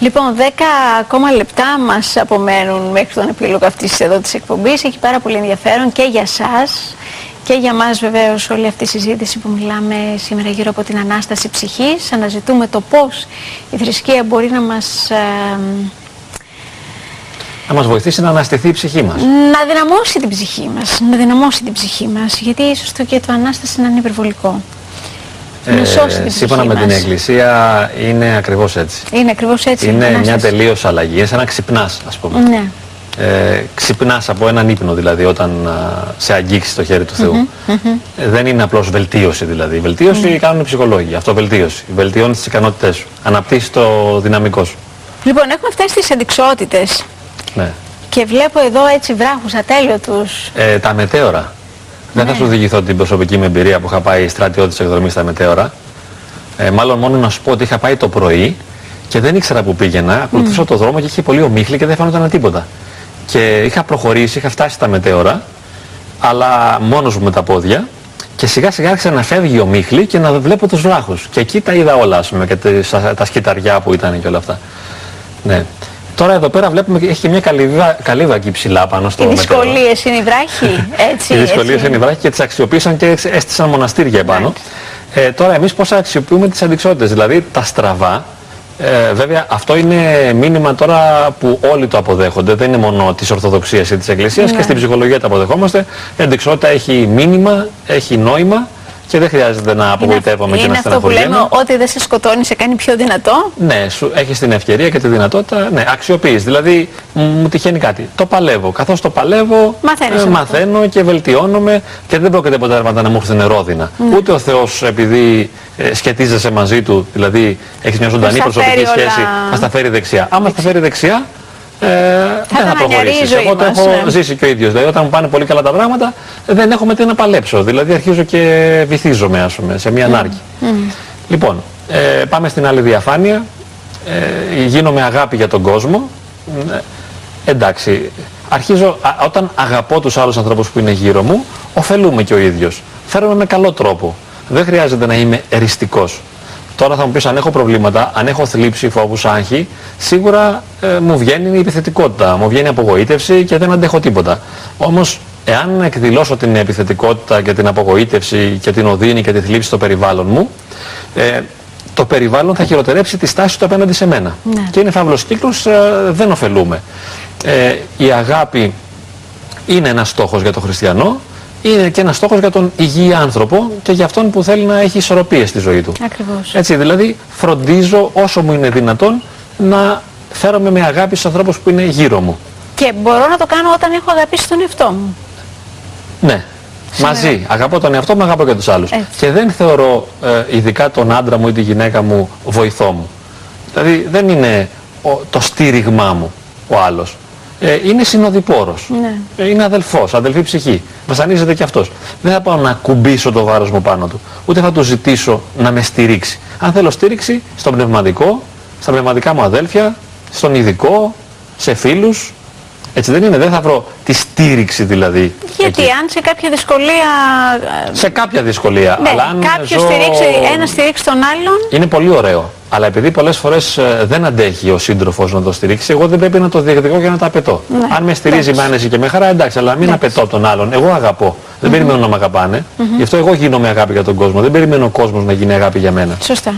Λοιπόν, 10 ακόμα λεπτά μας απομένουν μέχρι τον επίλογο αυτής εδώ της εκπομπής. Έχει πάρα πολύ ενδιαφέρον και για σας και για μας βεβαίως όλη αυτή η συζήτηση που μιλάμε σήμερα γύρω από την Ανάσταση ψυχής. Αναζητούμε το πώς η θρησκεία μπορεί να μας... ε, Να μας βοηθήσει να αναστηθεί η ψυχή μας. να δυναμώσει την ψυχή μας, να δυναμώσει την ψυχή μας, γιατί ίσως το και το Ανάσταση να είναι υπερβολικό. να σώσει την ψυχή Ε, σύμφωνα με την μας. Εκκλησία είναι ακριβώς έτσι. Είναι ακριβώς έτσι. η Είναι μια Ανάσταση. τελείως αλλαγή, είναι σαν να ξυπνάς ας πούμε. Ναι. Ε, ξυπνάς από έναν ύπνο δηλαδή όταν α, σε αγγίξει το χέρι του Θεού. Ε, δεν είναι απλώς βελτίωση δηλαδή. Η βελτίωση κάνουν οι ψυχολόγοι, αυτοβελτίωση. Βελτιώνεις τις ικανότητές σου, αναπτύσσεις το δυναμικό σου. Λοιπόν, έχουμε φτάσει στις αντικσότητες Ναι. και βλέπω εδώ έτσι βράχους ατέλειωτους. Ε, τα μετέωρα. Δεν θα σου διηγηθώ την προσωπική μου εμπειρία που είχα πάει στρατιώτης εκδρομή στα μετέωρα. Ε, μάλλον μόνο να σου πω ότι είχα πάει το πρωί και δεν ήξερα που πήγαινα. Ακολουθούσα το δρόμο και είχε πολύ ομίχλη και δεν φαίνονταν τίποτα. Και είχα προχωρήσει, είχα φτάσει στα μετέωρα, αλλά μόνος μου με τα πόδια. Και σιγά σιγά άρχισε να φεύγει ο μίχλη και να βλέπω τους βράχους. Και εκεί τα είδα όλα, ας πούμε, και τις- τα σκηταριά που ήταν και όλα αυτά. Ναι. Τώρα εδώ πέρα βλέπουμε ότι έχει και μια καλύβα, καλύβα εκεί ψηλά πάνω στο Οι μετέωρο. δυσκολίες είναι οι βράχοι, έτσι. Οι δυσκολίες έτσι. είναι οι βράχοι και τις αξιοποίησαν και έστησαν μοναστήρια επάνω. Ε, τώρα εμείς πώς αξιοποιούμε τις αντικσότητες, δηλαδή τα στραβά. Ε, βέβαια αυτό είναι μήνυμα τώρα που όλοι το αποδέχονται, δεν είναι μόνο της Ορθοδοξίας ή της Εκκλησίας Ναι. και στην ψυχολογία το αποδεχόμαστε. Η αντικσότητα έχει μήνυμα, έχει νόημα και δεν χρειάζεται να απογοητεύομαι και είναι να αυτό που στεναχωριέμαι. λέμε ότι δεν σε σκοτώνει, σε κάνει πιο δυνατό; Ναι, σου έχεις την ευκαιρία και τη δυνατότητα, ναι, αξιοποιείς. Δηλαδή, μ, μου τυχαίνει κάτι. Το παλεύω. Καθώς το παλεύω, Μαθαίνεις από μαθαίνω και βελτιώνομαι και δεν πρόκειται ποτέ να μου έρθουν ρόδινα. Ναι. Ούτε ο Θεός, επειδή ε, σχετίζεσαι μαζί του, δηλαδή έχεις μια ζωντανή στα προσωπική φέρει όλα- σχέση, θα στα φέρει δεξιά. Άμα στα φέρει δεξιά, ε, δεν θα τα μανιαρεί η προχωρήσει. ζωή Εγώ το μας, έχω ναι. ζήσει και ο ίδιος. Δηλαδή, όταν μου πάνε πολύ καλά τα πράγματα, δεν έχω με τι να παλέψω. Δηλαδή, αρχίζω και βυθίζομαι, ας πούμε, σε μια ανάρκη. Λοιπόν, ε, πάμε στην άλλη διαφάνεια. Ε, γίνομαι αγάπη για τον κόσμο. Ε, εντάξει, αρχίζω, α, όταν αγαπώ τους άλλους ανθρώπους που είναι γύρω μου, ωφελούμε και ο ίδιος. Φέρομαι με καλό τρόπο. Δεν χρειάζεται να είμαι εριστικός. Τώρα θα μου πεις αν έχω προβλήματα, αν έχω θλίψη, φόβους, άγχη, σίγουρα ε, μου βγαίνει η επιθετικότητα, μου βγαίνει η απογοήτευση και δεν αντέχω τίποτα. Όμως, εάν εκδηλώσω την επιθετικότητα και την απογοήτευση και την οδύνη και τη θλίψη στο περιβάλλον μου, ε, το περιβάλλον θα χειροτερέψει τη στάση του απέναντι σε μένα. Ναι. Και είναι φαύλος κύκλος, ε, δεν ωφελούμε. Ε, η αγάπη είναι ένας στόχος για τον χριστιανό, είναι και ένας στόχος για τον υγιή άνθρωπο και για αυτόν που θέλει να έχει ισορροπία στη ζωή του. Ακριβώς. Έτσι, δηλαδή φροντίζω όσο μου είναι δυνατόν να φέρομαι με αγάπη στους ανθρώπους που είναι γύρω μου. Και μπορώ να το κάνω όταν έχω αγαπήσει τον εαυτό μου. Ναι. Μαζί. Αγαπώ τον εαυτό μου, αγαπώ και τους άλλους. Έτσι. Και δεν θεωρώ ε, ειδικά τον άντρα μου ή τη γυναίκα μου βοηθό μου. Δηλαδή δεν είναι ο- το στήριγμά μου ο άλλος. Ε, είναι συνοδοιπόρος. Ναι. Ε, είναι αδελφός, αδελφή ψυχή. Βασανίζεται και αυτός. Δεν θα πάω να κουμπίσω το βάρος μου πάνω του. Ούτε θα του ζητήσω να με στηρίξει. Αν θέλω στήριξη, στον πνευματικό, στα πνευματικά μου αδέλφια, στον ειδικό, σε φίλους. Έτσι δεν είναι, δεν θα βρω τη στήριξη δηλαδή. Γιατί εκεί. αν σε κάποια δυσκολία. ε, Σε κάποια δυσκολία. Ναι, αλλά αν κάποιος ζω- στηρίξει, ένας στηρίξει τον άλλον. Είναι πολύ ωραίο. Αλλά επειδή πολλές φορές ε, δεν αντέχει ο σύντροφος να το στηρίξει, εγώ δεν πρέπει να το διεκδικώ και να το απαιτώ. Ναι, Αν με στηρίζει εντάξει. με άνεση και με χαρά, εντάξει, αλλά μην Εντάξει. απαιτώ τον άλλον. Εγώ αγαπώ. Δεν περιμένω να με αγαπάνε. Γι' αυτό εγώ γίνομαι αγάπη για τον κόσμο. Δεν περιμένω ο κόσμος να γίνει αγάπη για μένα. Σωστά.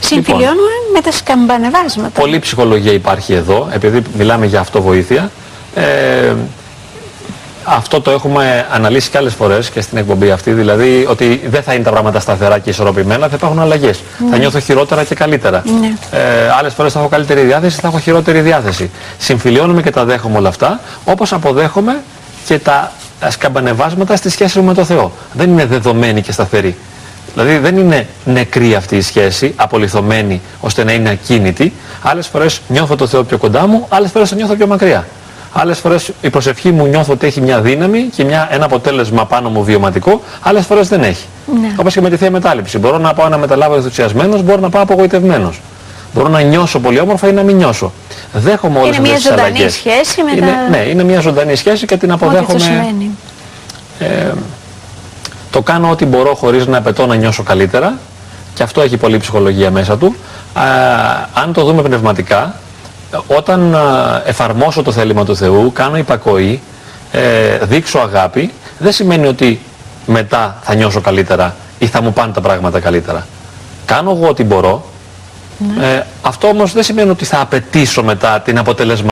Συμφιλιώνουμε με τα σκαμπανεβάσματα. Πολλή ψυχολογία υπάρχει εδώ, επειδή μιλάμε για αυτοβοήθεια. Ε, αυτό το έχουμε αναλύσει και άλλες φορές και στην εκπομπή αυτή, δηλαδή ότι δεν θα είναι τα πράγματα σταθερά και ισορροπημένα, θα υπάρχουν αλλαγές. Θα νιώθω χειρότερα και καλύτερα. Ναι. Ε, άλλες φορές θα έχω καλύτερη διάθεση, θα έχω χειρότερη διάθεση. Συμφιλιώνουμε και τα δέχομαι όλα αυτά, όπως αποδέχομαι και τα σκαμπανεβάσματα στη σχέση μου με το Θεό. Δεν είναι δεδομένη και σταθερή. Δηλαδή δεν είναι νεκρή αυτή η σχέση, απολυθωμένη ώστε να είναι ακίνητη. Άλλες φορές νιώθω το Θεό πιο κοντά μου, άλλες φορές το νιώθω πιο μακριά. Άλλες φορές η προσευχή μου νιώθω ότι έχει μια δύναμη και μια, ένα αποτέλεσμα πάνω μου βιωματικό, άλλες φορές δεν έχει. Ναι. Όπως και με τη Θεία Μετάληψη. Μπορώ να πάω να μεταλάβω ενθουσιασμένος, μπορώ να πάω απογοητευμένος. Μπορώ να νιώσω πολύ όμορφα ή να μην νιώσω. Δέχομαι όλες Είναι μια αυτές τις ζωντανή αλλαγές. σχέση με είναι, τα- Ναι, είναι μια ζωντανή σχέση και την Ό,τι αυτό αποδέχομαι σημαίνει. Το κάνω ό,τι μπορώ χωρίς να απαιτώ να νιώσω καλύτερα και αυτό έχει πολλή ψυχολογία μέσα του αν το δούμε πνευματικά, όταν εφαρμόσω το θέλημα του Θεού, κάνω υπακοή, ε, δείξω αγάπη, δεν σημαίνει ότι μετά θα νιώσω καλύτερα ή θα μου πάνε τα πράγματα καλύτερα. Κάνω εγώ ό,τι μπορώ. Ε, αυτό όμως δεν σημαίνει ότι θα απαιτήσω μετά την αποτελεσματική